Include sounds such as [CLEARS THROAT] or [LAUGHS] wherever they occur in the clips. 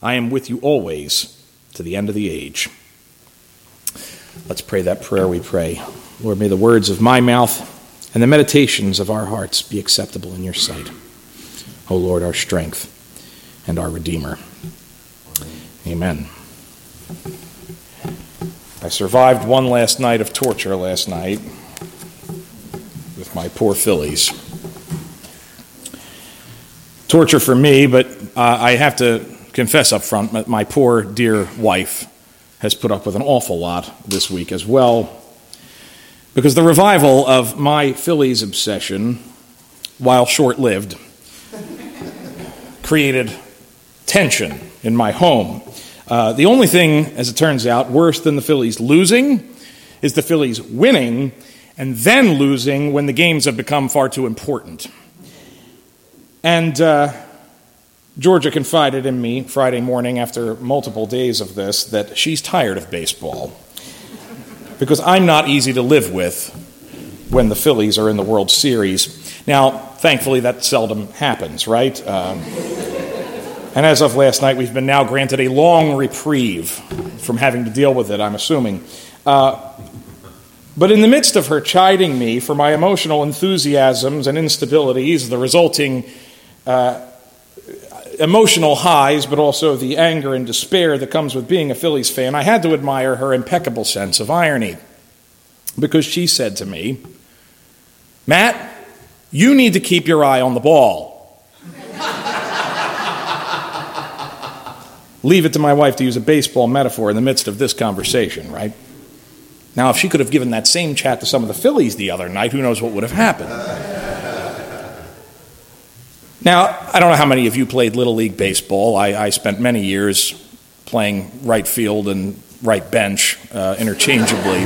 I am with you always to the end of the age. Let's pray that prayer we pray. Lord, may the words of my mouth and the meditations of our hearts be acceptable in your sight. O Lord, our strength and our Redeemer. Amen. I survived one last night of torture last night with my poor Phillies. Torture for me, but uh, I have to confess up front, my poor dear wife has put up with an awful lot this week as well. Because the revival of my Phillies obsession, while short lived, [LAUGHS] created tension in my home. Uh, the only thing, as it turns out, worse than the Phillies losing is the Phillies winning and then losing when the games have become far too important. And uh, Georgia confided in me Friday morning after multiple days of this that she's tired of baseball because I'm not easy to live with when the Phillies are in the World Series. Now, thankfully, that seldom happens, right? Um, and as of last night, we've been now granted a long reprieve from having to deal with it, I'm assuming. Uh, but in the midst of her chiding me for my emotional enthusiasms and instabilities, the resulting uh, emotional highs, but also the anger and despair that comes with being a Phillies fan, I had to admire her impeccable sense of irony. Because she said to me, Matt, you need to keep your eye on the ball. Leave it to my wife to use a baseball metaphor in the midst of this conversation, right? Now, if she could have given that same chat to some of the Phillies the other night, who knows what would have happened? Now, I don't know how many of you played Little League Baseball. I, I spent many years playing right field and right bench uh, interchangeably.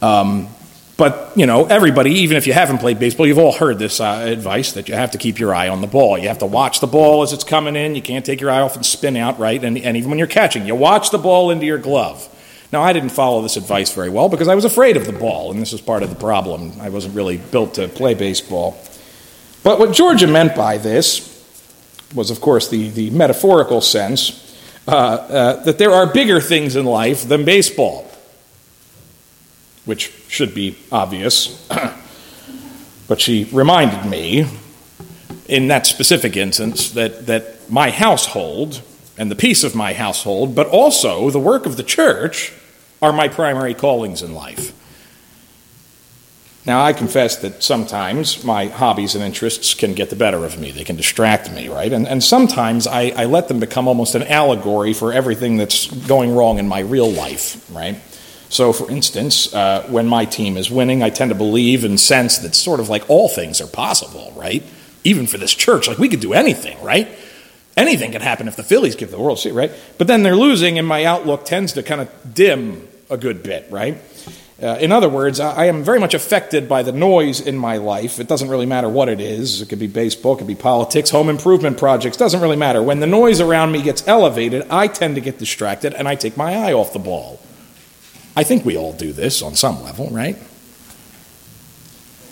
Um, but, you know, everybody, even if you haven't played baseball, you've all heard this uh, advice that you have to keep your eye on the ball. You have to watch the ball as it's coming in. You can't take your eye off and spin out, right? And, and even when you're catching, you watch the ball into your glove. Now, I didn't follow this advice very well because I was afraid of the ball, and this is part of the problem. I wasn't really built to play baseball. But what Georgia meant by this was, of course, the, the metaphorical sense uh, uh, that there are bigger things in life than baseball, which should be obvious. [CLEARS THROAT] but she reminded me, in that specific instance, that, that my household and the peace of my household, but also the work of the church, are my primary callings in life. Now, I confess that sometimes my hobbies and interests can get the better of me. They can distract me, right? And, and sometimes I, I let them become almost an allegory for everything that's going wrong in my real life, right? So, for instance, uh, when my team is winning, I tend to believe and sense that sort of like all things are possible, right? Even for this church, like we could do anything, right? Anything can happen if the Phillies give the World Series, right? But then they're losing, and my outlook tends to kind of dim a good bit, right? Uh, in other words, I, I, am very much affected by the noise in my life. It doesn't really matter what it is. It could be baseball, it could be politics, home improvement projects, doesn't really matter. When the noise around me gets elevated, I tend to get distracted and I take my eye off the ball. I think we all do this on some level, right?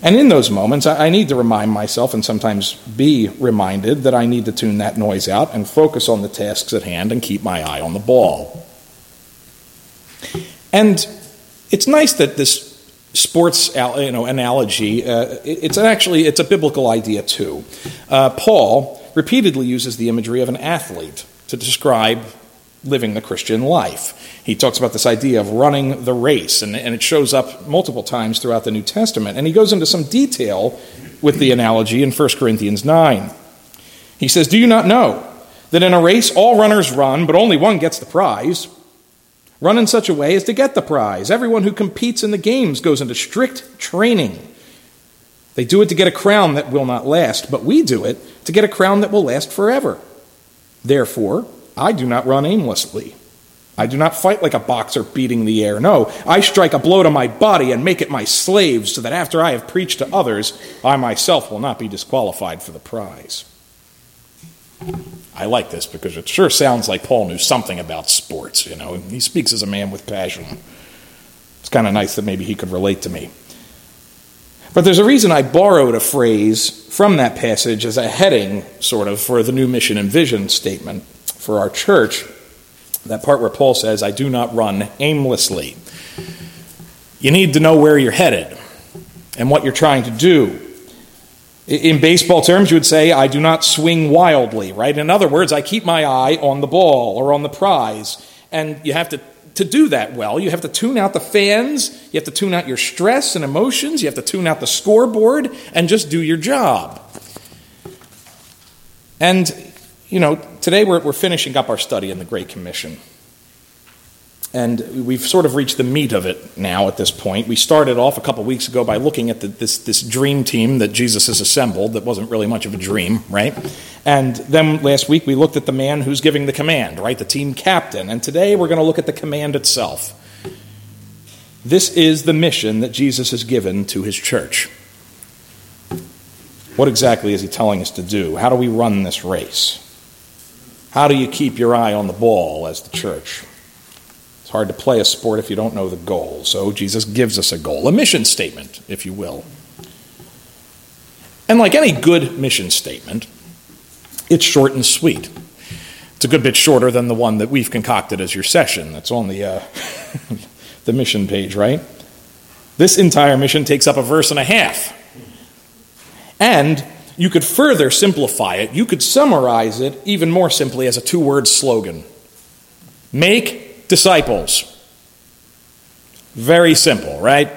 And in those moments, I, I need to remind myself and sometimes be reminded that I need to tune that noise out and focus on the tasks at hand and keep my eye on the ball. And it's nice that this sports you know, analogy, uh, it's actually it's a biblical idea too. Uh, Paul repeatedly uses the imagery of an athlete to describe living the Christian life. He talks about this idea of running the race, and, and it shows up multiple times throughout the New Testament. And he goes into some detail with the analogy in 1 Corinthians 9. He says, Do you not know that in a race all runners run, but only one gets the prize? Run in such a way as to get the prize. Everyone who competes in the games goes into strict training. They do it to get a crown that will not last, but we do it to get a crown that will last forever. Therefore, I do not run aimlessly. I do not fight like a boxer beating the air. No, I strike a blow to my body and make it my slave, so that after I have preached to others, I myself will not be disqualified for the prize. I like this because it sure sounds like Paul knew something about sports. You know, he speaks as a man with passion. It's kind of nice that maybe he could relate to me. But there's a reason I borrowed a phrase from that passage as a heading, sort of, for the new mission and vision statement for our church. That part where Paul says, I do not run aimlessly. You need to know where you're headed and what you're trying to do. In baseball terms, you would say, I do not swing wildly, right? In other words, I keep my eye on the ball or on the prize. And you have to to do that well, you have to tune out the fans, you have to tune out your stress and emotions, you have to tune out the scoreboard, and just do your job. And, you know, today we're, we're finishing up our study in the Great Commission. And we've sort of reached the meat of it now at this point. We started off a couple weeks ago by looking at the, this, this dream team that Jesus has assembled that wasn't really much of a dream, right? And then last week we looked at the man who's giving the command, right? The team captain. And today we're going to look at the command itself. This is the mission that Jesus has given to his church. What exactly is he telling us to do? How do we run this race? How do you keep your eye on the ball as the church? Hard to play a sport if you don't know the goal. So Jesus gives us a goal, a mission statement, if you will. And like any good mission statement, it's short and sweet. It's a good bit shorter than the one that we've concocted as your session. That's on the, uh, [LAUGHS] the mission page, right? This entire mission takes up a verse and a half. And you could further simplify it. You could summarize it even more simply as a two word slogan Make disciples. Very simple, right?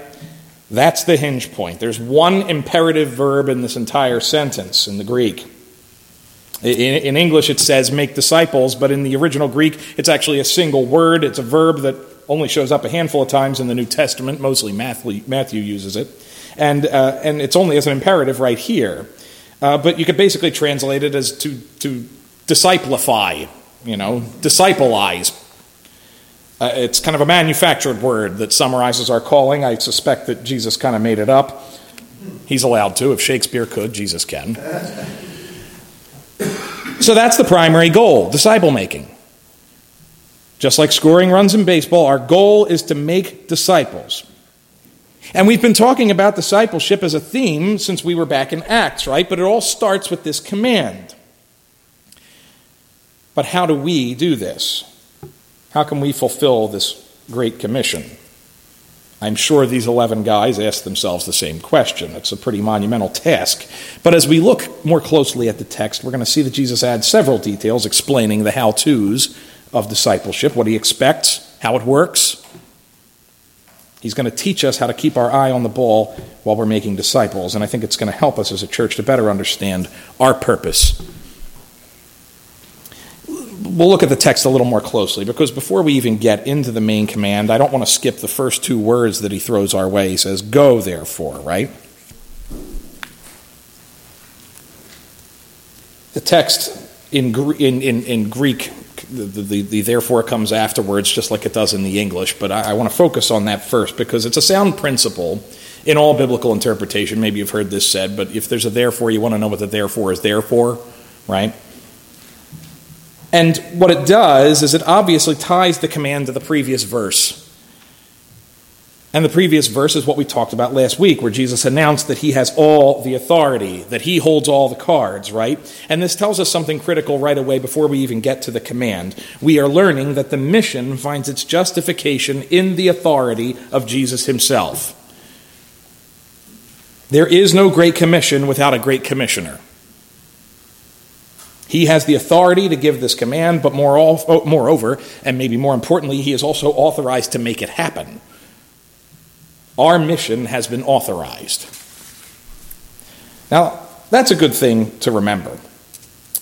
That's the hinge point. There's one imperative verb in this entire sentence in the Greek. In, English, it says make disciples, but in the original Greek, it's actually a single word. It's a verb that only shows up a handful of times in the New Testament. Mostly Matthew, uses it. And, uh, and it's only as an imperative right here. Uh, but you could basically translate it as to, to disciplify, you know, discipleize, uh, it's kind of a manufactured word that summarizes our calling. I suspect that Jesus kind of made it up. He's allowed to. If Shakespeare could, Jesus can. So that's the primary goal disciple making. Just like scoring runs in baseball, our goal is to make disciples. And we've been talking about discipleship as a theme since we were back in Acts, right? But it all starts with this command. But how do we do this? How can we fulfill this great commission? I'm sure these 11 guys asked themselves the same question. It's a pretty monumental task. But as we look more closely at the text, we're going to see that Jesus adds several details explaining the how to's of discipleship, what he expects, how it works. He's going to teach us how to keep our eye on the ball while we're making disciples. And I think it's going to help us as a church to better understand our purpose we'll look at the text a little more closely because before we even get into the main command, I don't want to skip the first two words that he throws our way. He says, Go therefore, right? The text in, in, in, in Greek, the, the, the, therefore comes afterwards, just like it does in the English, but I, I want to focus on that first because it's a sound principle in all biblical interpretation. Maybe you've heard this said, but if there's a therefore, you want to know what the therefore is there for, right? And what it does is it obviously ties the command to the previous verse. And the previous verse is what we talked about last week, where Jesus announced that he has all the authority, that he holds all the cards, right? And this tells us something critical right away before we even get to the command. We are learning that the mission finds its justification in the authority of Jesus himself. There is no great commission without a great commissioner. He has the authority to give this command, but oh, moreover, and maybe more importantly, he is also authorized to make it happen. Our mission has been authorized. Now, that's a good thing to remember,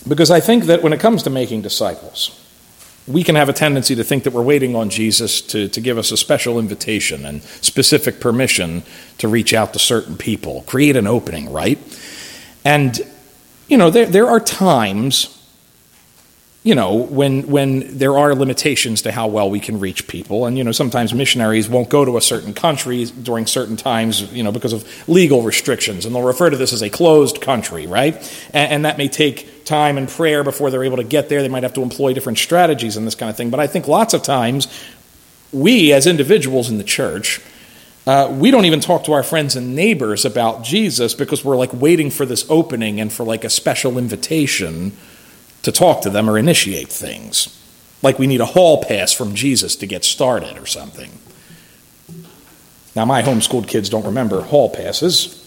because I think that when it comes to making disciples, we can have a tendency to think that we're waiting on Jesus to, to give us a special invitation and specific permission to reach out to certain people, create an opening, right? And you know, there, there are times you know, when, when there are limitations to how well we can reach people, and, you know, sometimes missionaries won't go to a certain country during certain times, you know, because of legal restrictions, and they'll refer to this as a closed country, right? And, and that may take time and prayer before they're able to get there. They might have to employ different strategies and this kind of thing. But I think lots of times, we as individuals in the church, uh, we don't even talk to our friends and neighbors about Jesus because we're like waiting for this opening and for like a special invitation to talk to them or initiate things. Like we need a hall pass from Jesus to get started or something. Now, my homeschooled kids don't remember hall passes.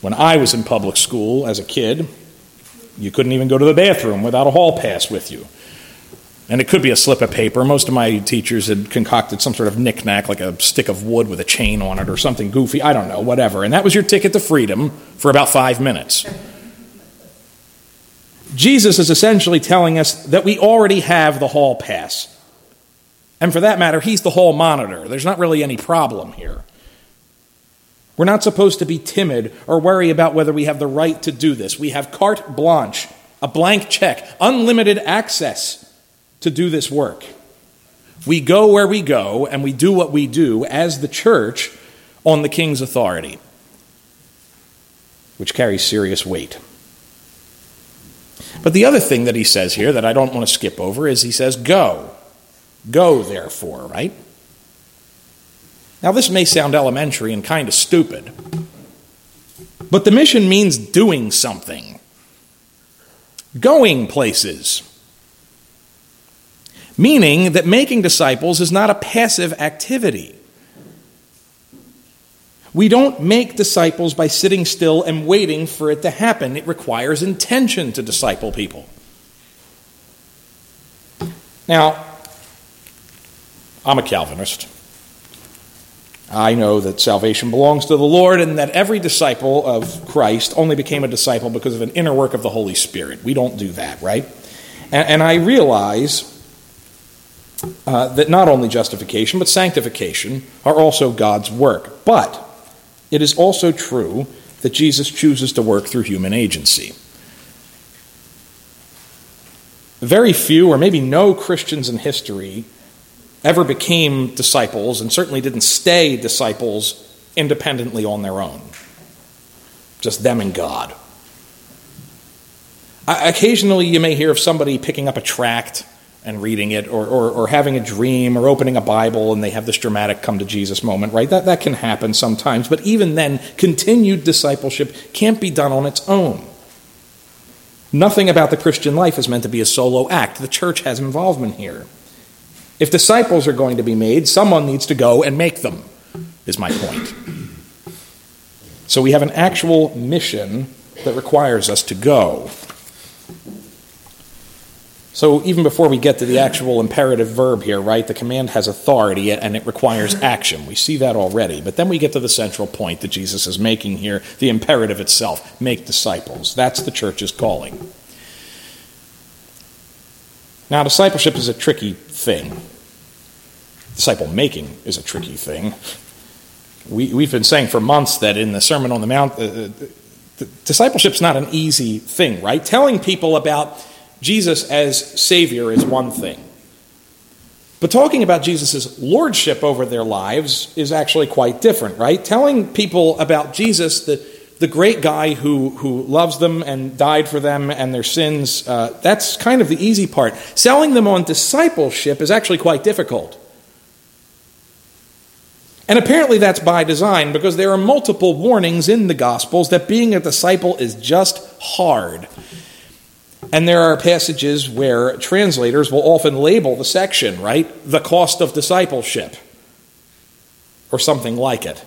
When I was in public school as a kid, you couldn't even go to the bathroom without a hall pass with you. And it could be a slip of paper. Most of my teachers had concocted some sort of knickknack, like a stick of wood with a chain on it or something goofy. I don't know, whatever. And that was your ticket to freedom for about five minutes. Jesus is essentially telling us that we already have the hall pass. And for that matter, he's the hall monitor. There's not really any problem here. We're not supposed to be timid or worry about whether we have the right to do this. We have carte blanche, a blank check, unlimited access to do this work. We go where we go and we do what we do as the church on the king's authority, which carries serious weight. But the other thing that he says here that I don't want to skip over is he says, Go. Go, therefore, right? Now, this may sound elementary and kind of stupid, but the mission means doing something, going places. Meaning that making disciples is not a passive activity. We don't make disciples by sitting still and waiting for it to happen. It requires intention to disciple people. Now, I'm a Calvinist. I know that salvation belongs to the Lord and that every disciple of Christ only became a disciple because of an inner work of the Holy Spirit. We don't do that, right? And, and I realize uh, that not only justification, but sanctification are also God's work. But it is also true that Jesus chooses to work through human agency. Very few, or maybe no, Christians in history ever became disciples and certainly didn't stay disciples independently on their own. Just them and God. Occasionally, you may hear of somebody picking up a tract and reading it or, or, or, having a dream or opening a Bible and they have this dramatic come to Jesus moment, right? That, that can happen sometimes. But even then, continued discipleship can't be done on its own. Nothing about the Christian life is meant to be a solo act. The church has involvement here. If disciples are going to be made, someone needs to go and make them, is my point. So we have an actual mission that requires us to go. So even before we get to the actual imperative verb here, right, the command has authority and it requires action. We see that already. But then we get to the central point that Jesus is making here the imperative itself make disciples. That's the church's calling. Now, discipleship is a tricky thing. Disciple making is a tricky thing. We, we've been saying for months that in the Sermon on the Mount, uh, uh discipleship's not an easy thing, right? Telling people about Jesus as Savior is one thing. But talking about Jesus' lordship over their lives is actually quite different, right? Telling people about Jesus, the, the great guy who, who loves them and died for them and their sins, uh, that's kind of the easy part. Selling them on discipleship is actually quite difficult. And apparently that's by design because there are multiple warnings in the Gospels that being a disciple is just hard. And there are passages where translators will often label the section, right? The cost of discipleship, or something like it.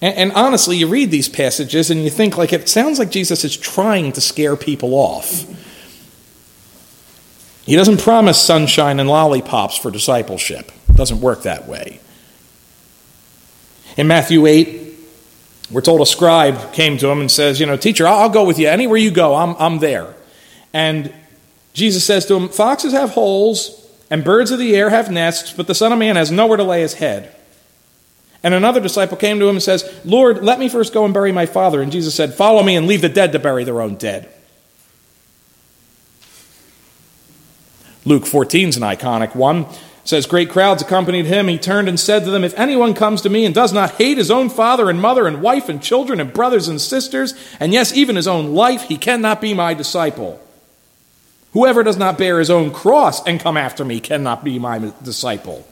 And, and, honestly, you read these passages and you think, like, it sounds like Jesus is trying to scare people off. He doesn't promise sunshine and lollipops for discipleship, it doesn't work that way. In Matthew 8, we're told a scribe came to him and says, You know, teacher, I'll go with you. Anywhere you go, I'm, I'm there. And Jesus says to him, Foxes have holes, and birds of the air have nests, but the Son of Man has nowhere to lay his head. And another disciple came to him and says, Lord, let me first go and bury my father. And Jesus said, Follow me and leave the dead to bury their own dead. Luke 14 is an iconic one. It says, Great crowds accompanied him. He turned and said to them, If anyone comes to me and does not hate his own father and mother and wife and children and brothers and sisters, and yes, even his own life, he cannot be my disciple. Whoever does not bear his own cross and come after me cannot be my disciple.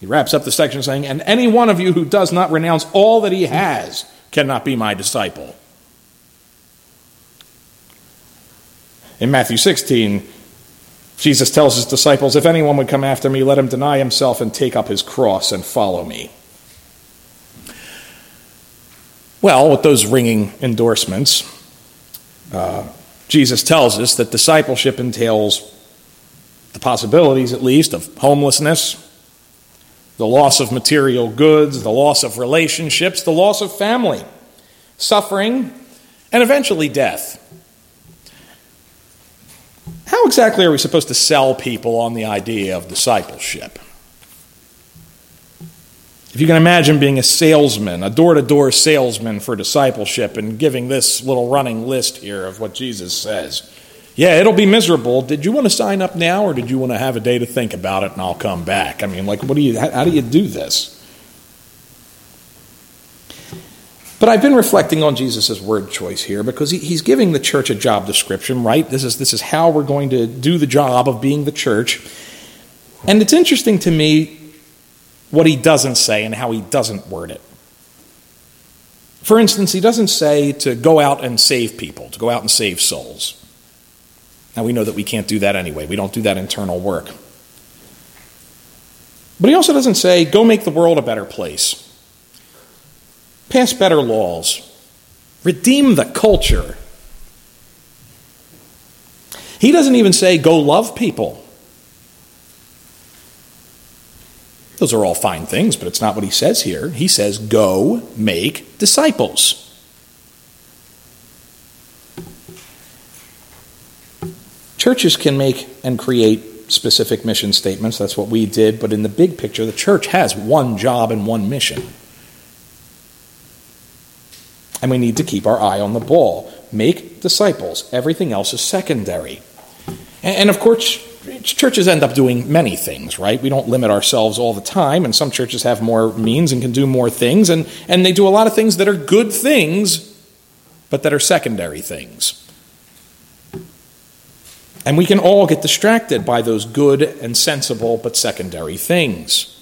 He wraps up the section saying, And any one of you who does not renounce all that he has cannot be my disciple. In Matthew 16, Jesus tells his disciples, If anyone would come after me, let him deny himself and take up his cross and follow me. Well, with those ringing endorsements, uh, Jesus tells us that discipleship entails the possibilities, at least, of homelessness, the loss of material goods, the loss of relationships, the loss of family, suffering, and eventually death. How exactly are we supposed to sell people on the idea of discipleship? If you can imagine being a salesman, a door to door salesman for discipleship, and giving this little running list here of what Jesus says. Yeah, it'll be miserable. Did you want to sign up now, or did you want to have a day to think about it and I'll come back? I mean, like, what do you, how, do you do this? But I've been reflecting on Jesus' word choice here because he, he's giving the church a job description, right? This is, this is how we're going to do the job of being the church. And it's interesting to me what he doesn't say and how he doesn't word it. For instance, he doesn't say to go out and save people, to go out and save souls. Now, we know that we can't do that anyway. We don't do that internal work. But he also doesn't say, go make the world a better place pass better laws, redeem the culture. He doesn't even say, go love people. Those are all fine things, but it's not what he says here. He says, go make disciples. Churches can make and create specific mission statements. That's what we did. But in the big picture, the church has one job and one mission. And we need to keep our eye on the ball. Make disciples. Everything else is secondary. And, of course, churches end up doing many things, right? We don't limit ourselves all the time, and some churches have more means and can do more things, and, and they do a lot of things that are good things, but that are secondary things. And we can all get distracted by those good and sensible but secondary things.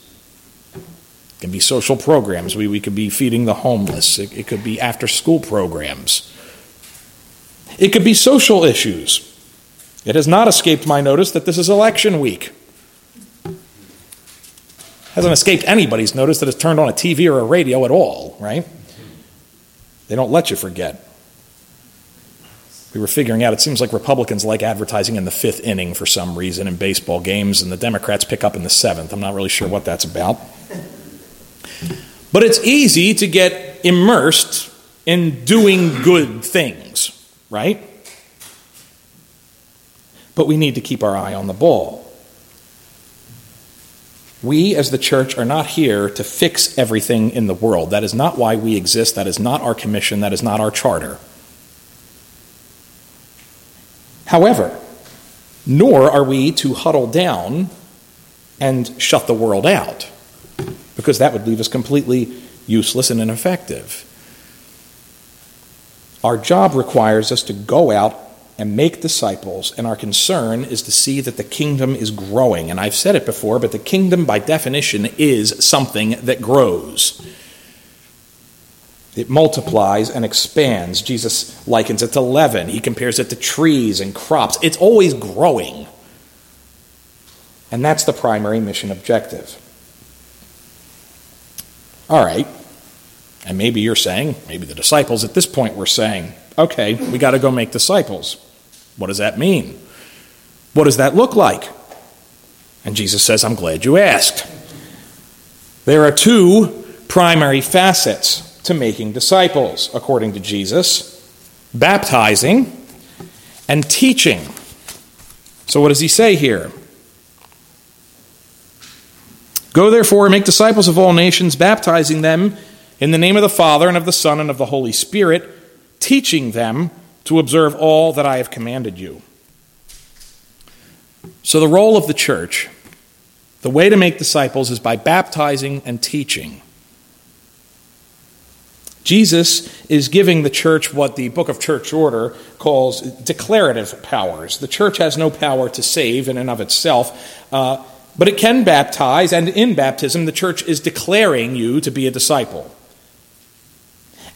It can be social programs. We, we could be feeding the homeless. It, it could be after school programs. It could be social issues. It has not escaped my notice that this is election week. Hasn't escaped anybody's notice that it's turned on a TV or a radio at all, right? They don't let you forget. We were figuring out it seems like Republicans like advertising in the fifth inning for some reason in baseball games, and the Democrats pick up in the seventh. I'm not really sure what that's about. But it's easy to get immersed in doing good things, right? But we need to keep our eye on the ball. We, as the church, are not here to fix everything in the world. That is not why we exist. That is not our commission. That is not our charter. However, nor are we to huddle down and shut the world out because that would leave us completely useless and ineffective. Our job requires us to go out and make disciples, and our concern is to see that the kingdom is growing. And I've said it before, but the kingdom, by definition, is something that grows. It multiplies and expands. Jesus likens it to leaven. He compares it to trees and crops. It's always growing. And that's the primary mission objective. All right. And maybe you're saying, maybe the disciples at this point were saying, okay, we got to go make disciples. What does that mean? What does that look like? And Jesus says, I'm glad you asked. There are two primary facets to making disciples, according to Jesus baptizing and teaching. So, what does he say here? Go therefore and make disciples of all nations, baptizing them in the name of the Father and of the Son and of the Holy Spirit, teaching them to observe all that I have commanded you. So, the role of the church, the way to make disciples is by baptizing and teaching. Jesus is giving the church what the book of church order calls declarative powers. The church has no power to save in and of itself, uh, but it can baptize, and in baptism, the church is declaring you to be a disciple.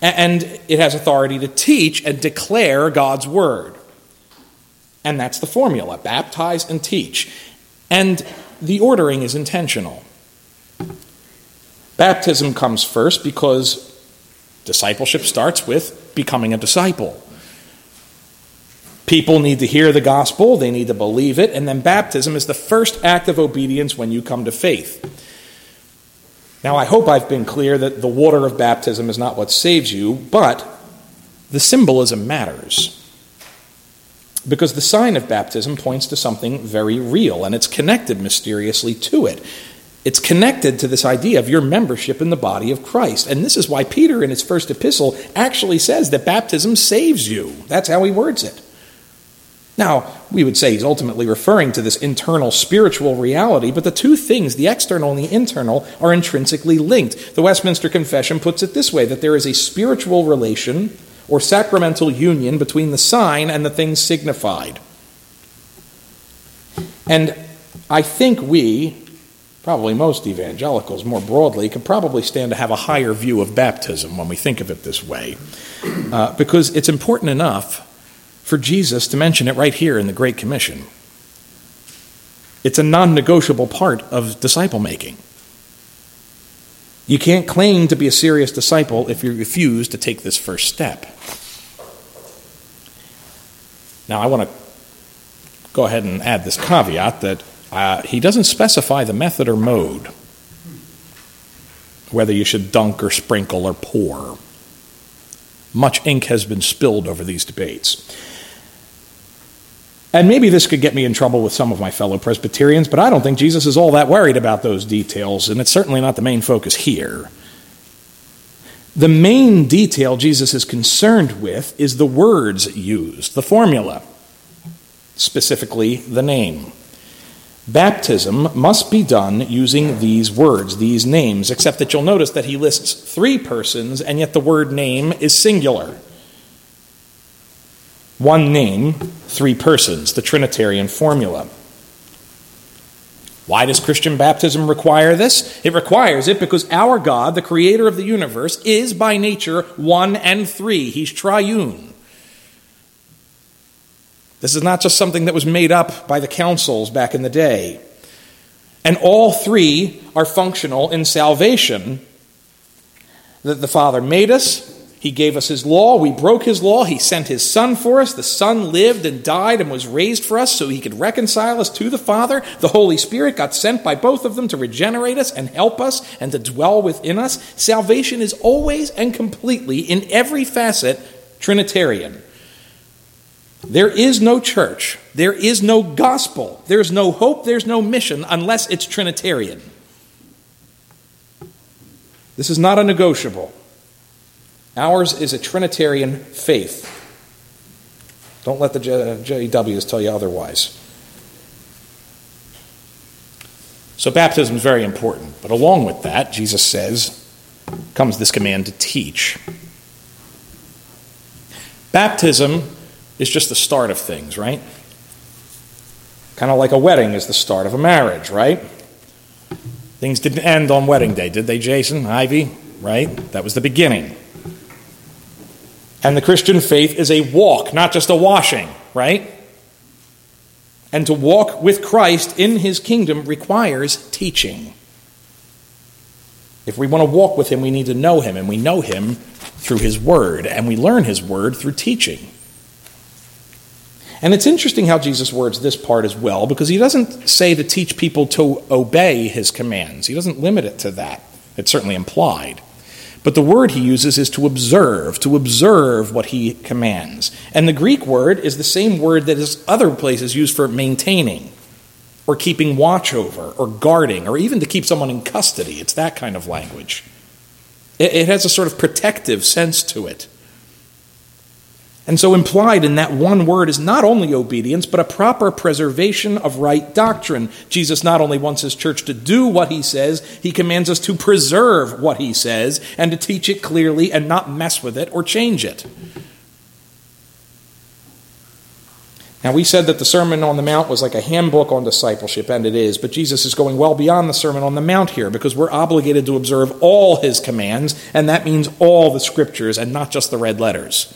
And it has authority to teach and declare God's word. And that's the formula baptize and teach. And the ordering is intentional. Baptism comes first because Discipleship starts with becoming a disciple. People need to hear the gospel, they need to believe it, and then baptism is the first act of obedience when you come to faith. Now, I hope I've been clear that the water of baptism is not what saves you, but the symbolism matters. Because the sign of baptism points to something very real, and it's connected mysteriously to it. It's connected to this idea of your membership in the body of Christ. And this is why Peter, in his first epistle, actually says that baptism saves you. That's how he words it. Now, we would say he's ultimately referring to this internal spiritual reality, but the two things, the external and the internal, are intrinsically linked. The Westminster Confession puts it this way that there is a spiritual relation or sacramental union between the sign and the thing signified. And I think we, probably most evangelicals more broadly, could probably stand to have a higher view of baptism when we think of it this way. Uh, because it's important enough for Jesus to mention it right here in the Great Commission. It's a non negotiable part of disciple making. You can't claim to be a serious disciple if you refuse to take this first step. Now, I want to go ahead and add this caveat that uh, he doesn't specify the method or mode, whether you should dunk or sprinkle or pour. Much ink has been spilled over these debates. And maybe this could get me in trouble with some of my fellow Presbyterians, but I don't think Jesus is all that worried about those details, and it's certainly not the main focus here. The main detail Jesus is concerned with is the words used, the formula, specifically the name. Baptism must be done using these words, these names, except that you'll notice that he lists three persons, and yet the word name is singular. One name, three persons, the Trinitarian formula. Why does Christian baptism require this? It requires it because our God, the creator of the universe, is by nature one and three. He's triune. This is not just something that was made up by the councils back in the day. And all three are functional in salvation. That the Father made us, He gave us His law, we broke His law, He sent His Son for us, the Son lived and died and was raised for us so He could reconcile us to the Father. The Holy Spirit got sent by both of them to regenerate us and help us and to dwell within us. Salvation is always and completely, in every facet, Trinitarian. There is no church, there is no gospel, there's no hope, there's no mission unless it's Trinitarian. This is not a negotiable. Ours is a Trinitarian faith. Don't let the JWs uh, tell you otherwise. So, baptism is very important. But along with that, Jesus says, comes this command to teach. Baptism is just the start of things, right? Kind of like a wedding is the start of a marriage, right? Things didn't end on wedding day, did they, Jason? Ivy? Right? That was the beginning. And the Christian faith is a walk, not just a washing, right? And to walk with Christ in his kingdom requires teaching. If we want to walk with him, we need to know him, and we know him through his word, and we learn his word through teaching. And it's interesting how Jesus words this part as well, because he doesn't say to teach people to obey his commands. He doesn't limit it to that. It's certainly implied. But the word he uses is to observe, to observe what he commands. And the Greek word is the same word that is other places used for maintaining, or keeping watch over, or guarding, or even to keep someone in custody. It's that kind of language. It, has a sort of protective sense to it. And so, implied in that one word is not only obedience, but a proper preservation of right doctrine. Jesus not only wants his church to do what he says, he commands us to preserve what he says and to teach it clearly and not mess with it or change it. Now, we said that the Sermon on the Mount was like a handbook on discipleship, and it is, but Jesus is going well beyond the Sermon on the Mount here because we're obligated to observe all his commands, and that means all the scriptures and not just the red letters.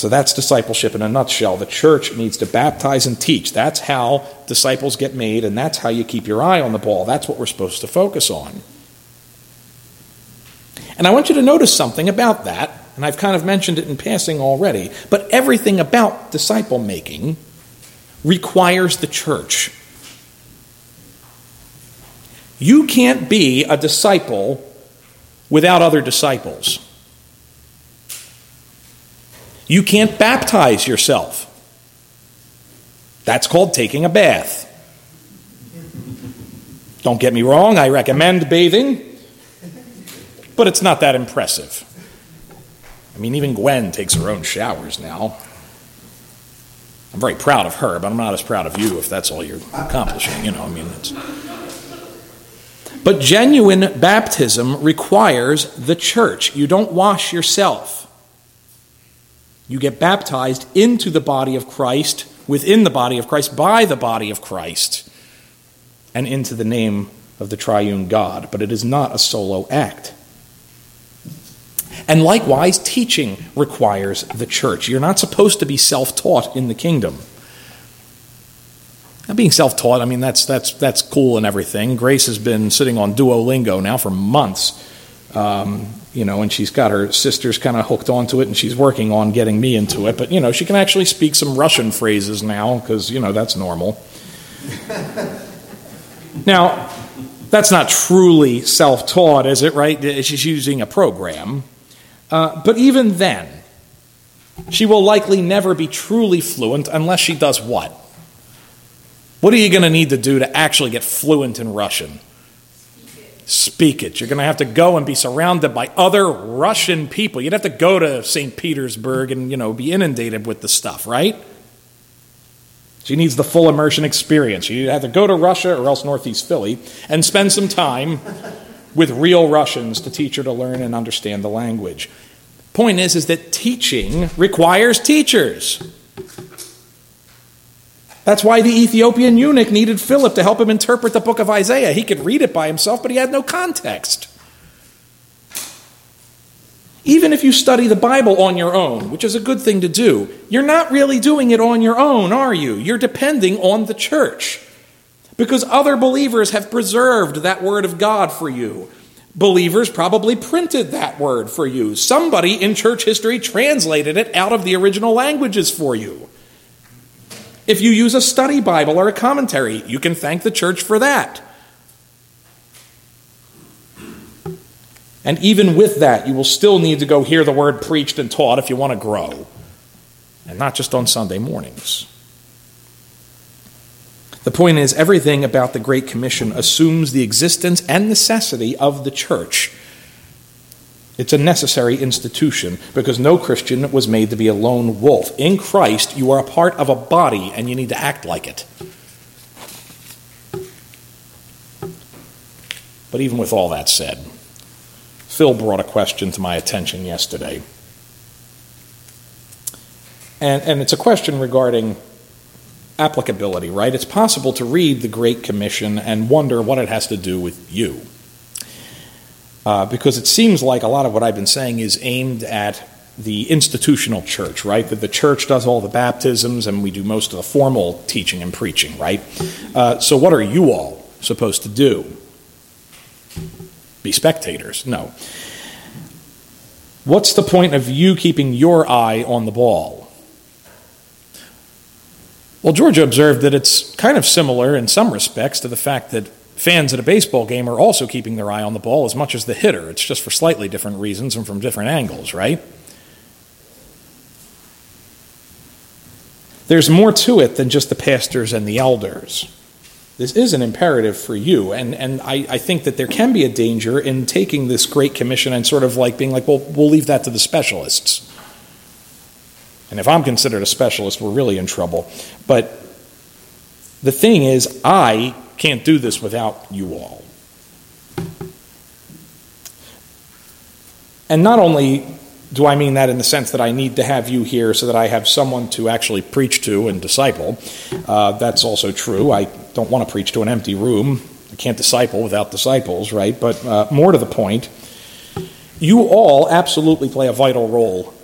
So that's discipleship in a nutshell. The church needs to baptize and teach. That's how disciples get made, and that's how you keep your eye on the ball. That's what we're supposed to focus on. And I want you to notice something about that and I've kind of mentioned it in passing already, but everything about disciple making requires the church. You can't be a disciple without other disciples. You can't baptize yourself. That's called taking a bath. Don't get me wrong, I recommend bathing, but it's not that impressive. I mean, even Gwen takes her own showers now. I'm very proud of her, but I'm not as proud of you if that's all you're accomplishing. You know, I mean, it's. But genuine baptism requires the church. You don't wash yourself. You get baptized into the body of Christ, within the body of Christ, by the body of Christ, and into the name of the triune God. But it is not a solo act. And likewise, teaching requires the church. You're not supposed to be self taught in the kingdom. Now, being self taught, I mean, that's, that's, that's cool and everything. Grace has been sitting on Duolingo now for months. Um, you know, and she's got her sisters kind of hooked onto it, and she's working on getting me into it. But, you know, she can actually speak some Russian phrases now, because, you know, that's normal. [LAUGHS] now, that's not truly self taught, is it, right? She's using a program. Uh, but even then, she will likely never be truly fluent unless she does what? What are you going to need to do to actually get fluent in Russian? Speak it. You're going to have to go and be surrounded by other Russian people. You'd have to go to St. Petersburg and, you know, be inundated with the stuff, right? She needs the full immersion experience. You have to go to Russia or else Northeast Philly and spend some time with real Russians to teach her to learn and understand the language. Point is, is that teaching requires teachers. That's why the Ethiopian eunuch needed Philip to help him interpret the book of Isaiah. He could read it by himself, but he had no context. Even if you study the Bible on your own, which is a good thing to do, you're not really doing it on your own, are you? You're depending on the church because other believers have preserved that word of God for you. Believers probably printed that word for you. Somebody in church history translated it out of the original languages for you. If you use a study Bible or a commentary, you can thank the church for that. And even with that, you will still need to go hear the word preached and taught if you want to grow, and not just on Sunday mornings. The point is, everything about the Great Commission assumes the existence and necessity of the church. It's a necessary institution because no Christian was made to be a lone wolf. In Christ, you are a part of a body and you need to act like it. But even with all that said, Phil brought a question to my attention yesterday. And, and it's a question regarding applicability, right? It's possible to read the Great Commission and wonder what it has to do with you. Uh, because it seems like a lot of what I've been saying is aimed at the institutional church, right? That the church does all the baptisms and we do most of the formal teaching and preaching, right? Uh, so, what are you all supposed to do? Be spectators? No. What's the point of you keeping your eye on the ball? Well, Georgia observed that it's kind of similar in some respects to the fact that fans at a baseball game are also keeping their eye on the ball as much as the hitter. It's just for slightly different reasons and from different angles, right? There's more to it than just the pastors and the elders. This is an imperative for you, and, and I, I think that there can be a danger in taking this Great Commission and sort of like being like, well, we'll leave that to the specialists And if I'm considered a specialist, we're really in trouble. But the thing is, I can't do this without you all. And not only do I mean that in the sense that I need to have you here so that I have someone to actually preach to and disciple? Uh, that's also true. I don't want to preach to an empty room. I can't disciple without disciples, right? But uh, more to the point, you all absolutely play a vital role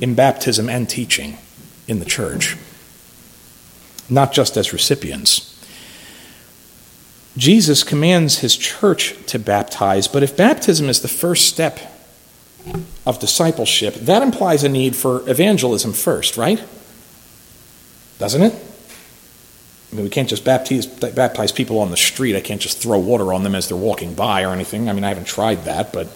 in baptism and teaching in the church, not just as recipients. Jesus commands his church to baptize, but if baptism is the first step of discipleship, that implies a need for evangelism first, right? Doesn't it? I mean, we can't just baptize, baptize people on the street. I can't just throw water on them as they're walking by or anything. I mean, I haven't tried that, but.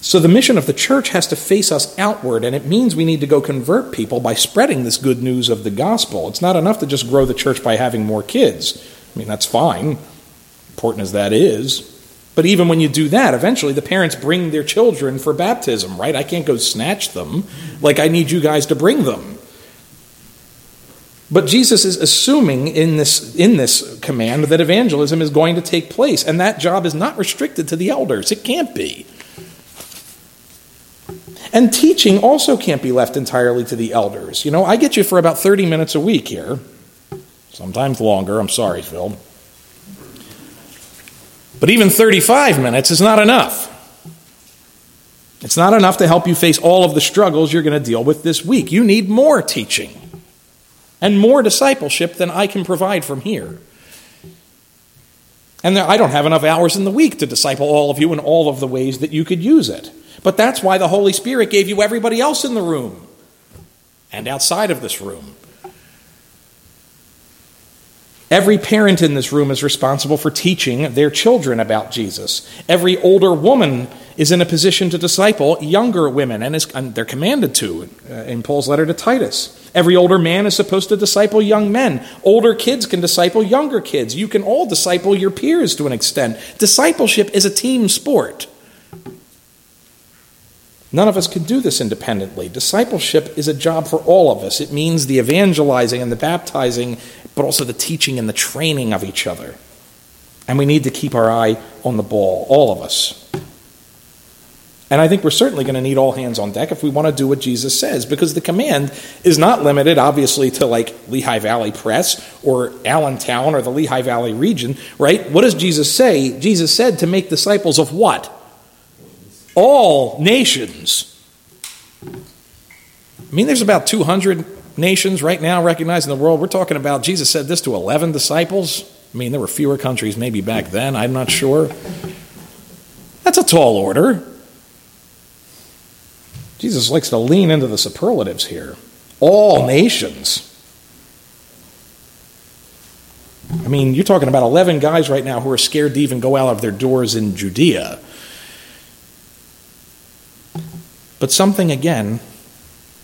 So the mission of the church has to face us outward, and it means we need to go convert people by spreading this good news of the gospel. It's not enough to just grow the church by having more kids. I mean, that's fine, important as that is. But even when you do that, eventually the parents bring their children for baptism, right? I can't go snatch them. Like, I need you guys to bring them. But Jesus is assuming in this, in this command that evangelism is going to take place, and that job is not restricted to the elders. It can't be. And teaching also can't be left entirely to the elders. You know, I get you for about 30 minutes a week here, sometimes longer. I'm sorry, Phil. But even 35 minutes is not enough. It's not enough to help you face all of the struggles you're going to deal with this week. You need more teaching and more discipleship than I can provide from here. And I don't have enough hours in the week to disciple all of you in all of the ways that you could use it. But that's why the Holy Spirit gave you everybody else in the room and outside of this room. Every parent in this room is responsible for teaching their children about Jesus. Every older woman is in a position to disciple younger women, and, is, and they're commanded to uh, in Paul's letter to Titus. Every older man is supposed to disciple young men. Older kids can disciple younger kids. You can all disciple your peers to an extent. Discipleship is a team sport. None of us can do this independently. Discipleship is a job for all of us. It means the evangelizing and the baptizing but also the teaching and the training of each other. And we need to keep our eye on the ball, all of us. And I think we're certainly going to need all hands on deck if we want to do what Jesus says, because the command is not limited, obviously, to like Lehigh Valley Press or Allentown or the Lehigh Valley region, right? What does Jesus say? Jesus said to make disciples of what? All nations. I mean, there's about 200 nations right now recognized in the world. We're talking about, Jesus said this to 11 disciples. I mean, there were fewer countries maybe back then, I'm not sure. That's a tall order. Jesus likes to lean into the superlatives here. All nations. I mean, you're talking about 11 guys right now who are scared to even go out of their doors in Judea. But something, again,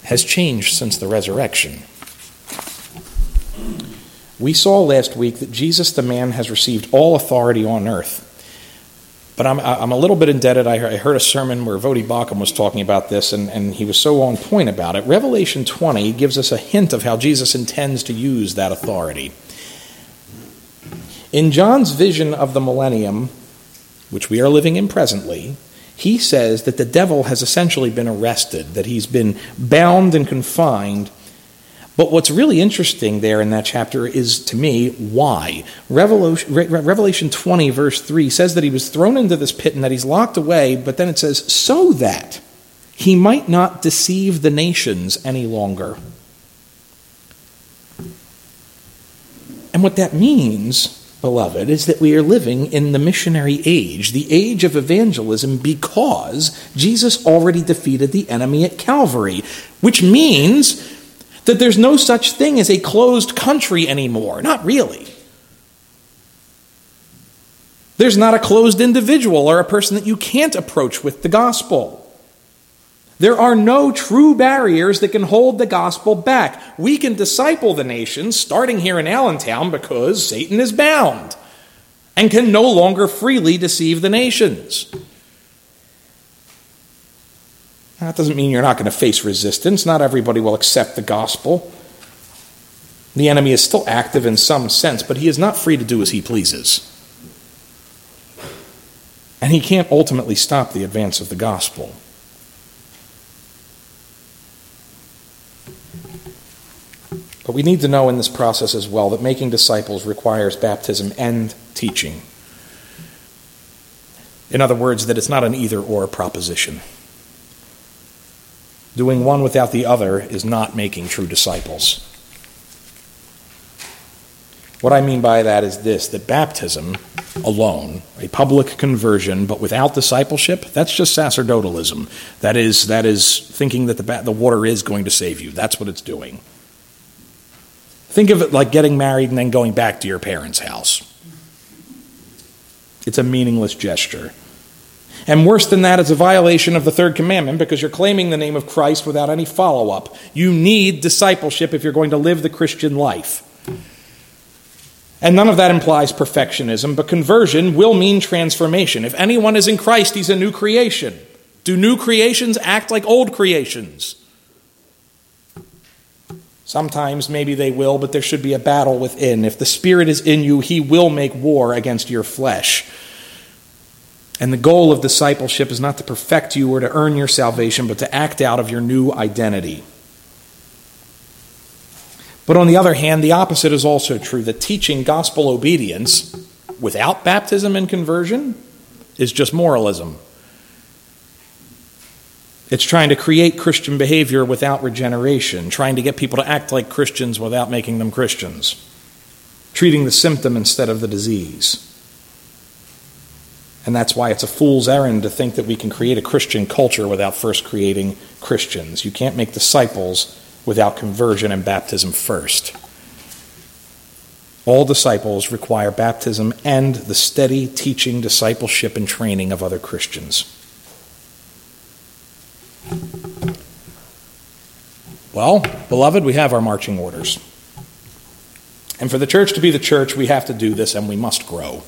has changed since the resurrection. We saw last week that Jesus, the man, has received all authority on earth. But I'm, I'm a little bit indebted. I heard a sermon where Voddie Baucham was talking about this, and, and he was so on point about it. Revelation 20 gives us a hint of how Jesus intends to use that authority. In John's vision of the millennium, which we are living in presently, he says that the devil has essentially been arrested, that he's been bound and confined. But what's really interesting there in that chapter is, to me, why. Revelation 20, verse 3 says that he was thrown into this pit and that he's locked away, but then it says, so that he might not deceive the nations any longer. And what that means beloved, is that we are living in the missionary age, the age of evangelism, because Jesus already defeated the enemy at Calvary, which means that there's no such thing as a closed country anymore. Not really. There's not a closed individual or a person that you can't approach with the gospel. There are no true barriers that can hold the gospel back. We can disciple the nations, starting here in Allentown, because Satan is bound and can no longer freely deceive the nations. That doesn't mean you're not going to face resistance. Not everybody will accept the gospel. The enemy is still active in some sense, but he is not free to do as he pleases. And he can't ultimately stop the advance of the gospel. But we need to know in this process as well that making disciples requires baptism and teaching. In other words, that it's not an either or proposition. Doing one without the other is not making true disciples. What I mean by that is this that baptism alone, a public conversion, but without discipleship, that's just sacerdotalism. That is, that is thinking that the, the water is going to save you. That's what it's doing. Think of it like getting married and then going back to your parents' house. It's a meaningless gesture. And worse than that, it's a violation of the third commandment because you're claiming the name of Christ without any follow up. You need discipleship if you're going to live the Christian life. And none of that implies perfectionism, but conversion will mean transformation. If anyone is in Christ, he's a new creation. Do new creations act like old creations? Sometimes maybe they will, but there should be a battle within. If the Spirit is in you, he will make war against your flesh. And the goal of discipleship is not to perfect you or to earn your salvation, but to act out of your new identity. But on the other hand, the opposite is also true that teaching gospel obedience without baptism and conversion is just moralism. It's trying to create Christian behavior without regeneration, trying to get people to act like Christians without making them Christians, treating the symptom instead of the disease. And that's why it's a fool's errand to think that we can create a Christian culture without first creating Christians. You can't make disciples without conversion and baptism first. All disciples require baptism and the steady teaching, discipleship, and training of other Christians. Well, beloved, we have our marching orders. And for the church to be the church, we have to do this and we must grow.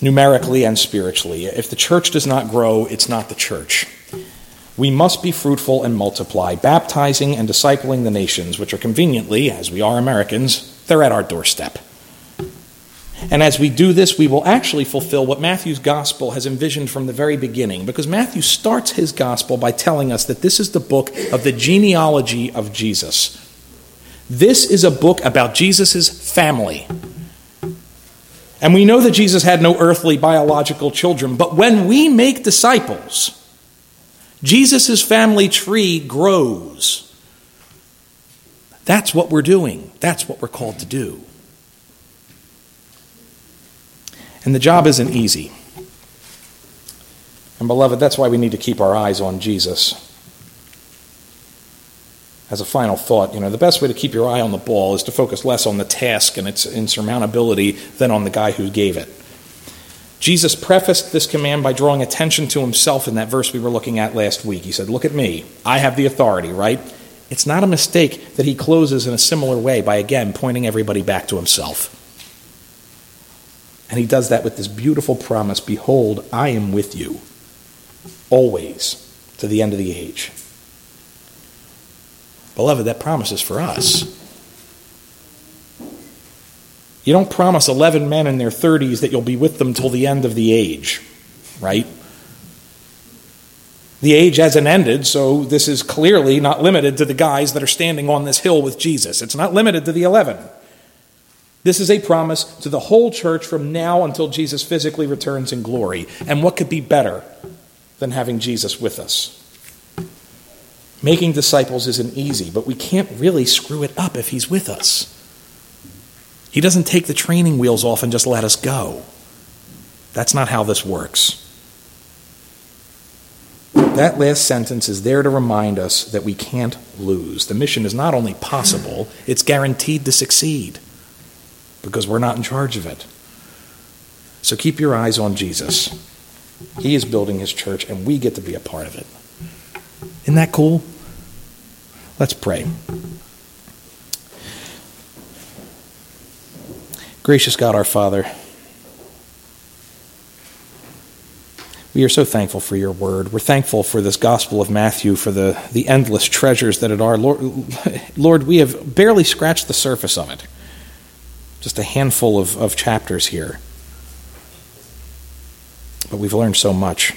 Numerically and spiritually. If the church does not grow, it's not the church. We must be fruitful and multiply, baptizing and discipling the nations, which are conveniently, as we are Americans, they're at our doorstep. And as we do this, we will actually fulfill what Matthew's gospel has envisioned from the very beginning, because Matthew starts his gospel by telling us that this is the book of the genealogy of Jesus. This is a book about Jesus' family. And we know that Jesus had no earthly biological children, but when we make disciples, Jesus' family tree grows. That's what we're doing. That's what we're called to do. And the job isn't easy. And, beloved, that's why we need to keep our eyes on Jesus. As a final thought, you know, the best way to keep your eye on the ball is to focus less on the task and its insurmountability than on the guy who gave it. Jesus prefaced this command by drawing attention to himself in that verse we were looking at last week. He said, Look at me. I have the authority, right? It's not a mistake that he closes in a similar way by again pointing everybody back to himself. And he does that with this beautiful promise Behold, I am with you always to the end of the age. Beloved, that promise is for us. You don't promise 11 men in their 30s that you'll be with them till the end of the age, right? The age hasn't ended, so this is clearly not limited to the guys that are standing on this hill with Jesus. It's not limited to the 11. This is a promise to the whole church from now until Jesus physically returns in glory. And what could be better than having Jesus with us? Making disciples isn't easy, but we can't really screw it up if he's with us. He doesn't take the training wheels off and just let us go. That's not how this works. That last sentence is there to remind us that we can't lose. The mission is not only possible, it's guaranteed to succeed because we're not in charge of it. So keep your eyes on Jesus. He is building his church, and we get to be a part of it. Isn't that cool? Let's pray. Gracious God, our Father, we are so thankful for your word. We're thankful for this Gospel of Matthew, for the, the endless treasures that it are. Lord, [LAUGHS] Lord, we have barely scratched the surface of it. Just a handful of, of chapters here. But we've learned so much.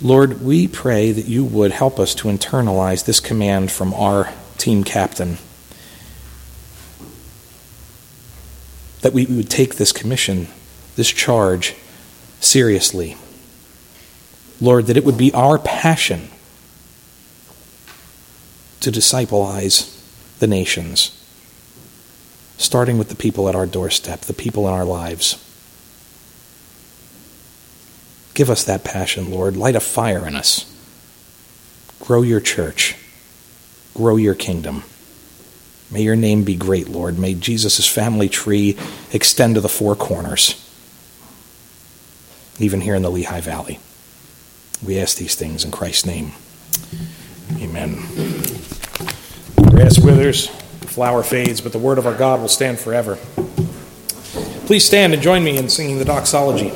Lord, we pray that you would help us to internalize this command from our team captain. That we would take this commission, this charge, seriously. Lord, that it would be our passion to discipleize the nations, starting with the people at our doorstep, the people in our lives. Give us that passion, Lord. Light a fire in us. Grow your church. Grow your kingdom. May your name be great, Lord. May Jesus' family tree extend to the four corners, even here in the Lehigh Valley. We ask these things in Christ's name. Amen. Grass withers, flower fades, but the word of our God will stand forever. Please stand and join me in singing the doxology.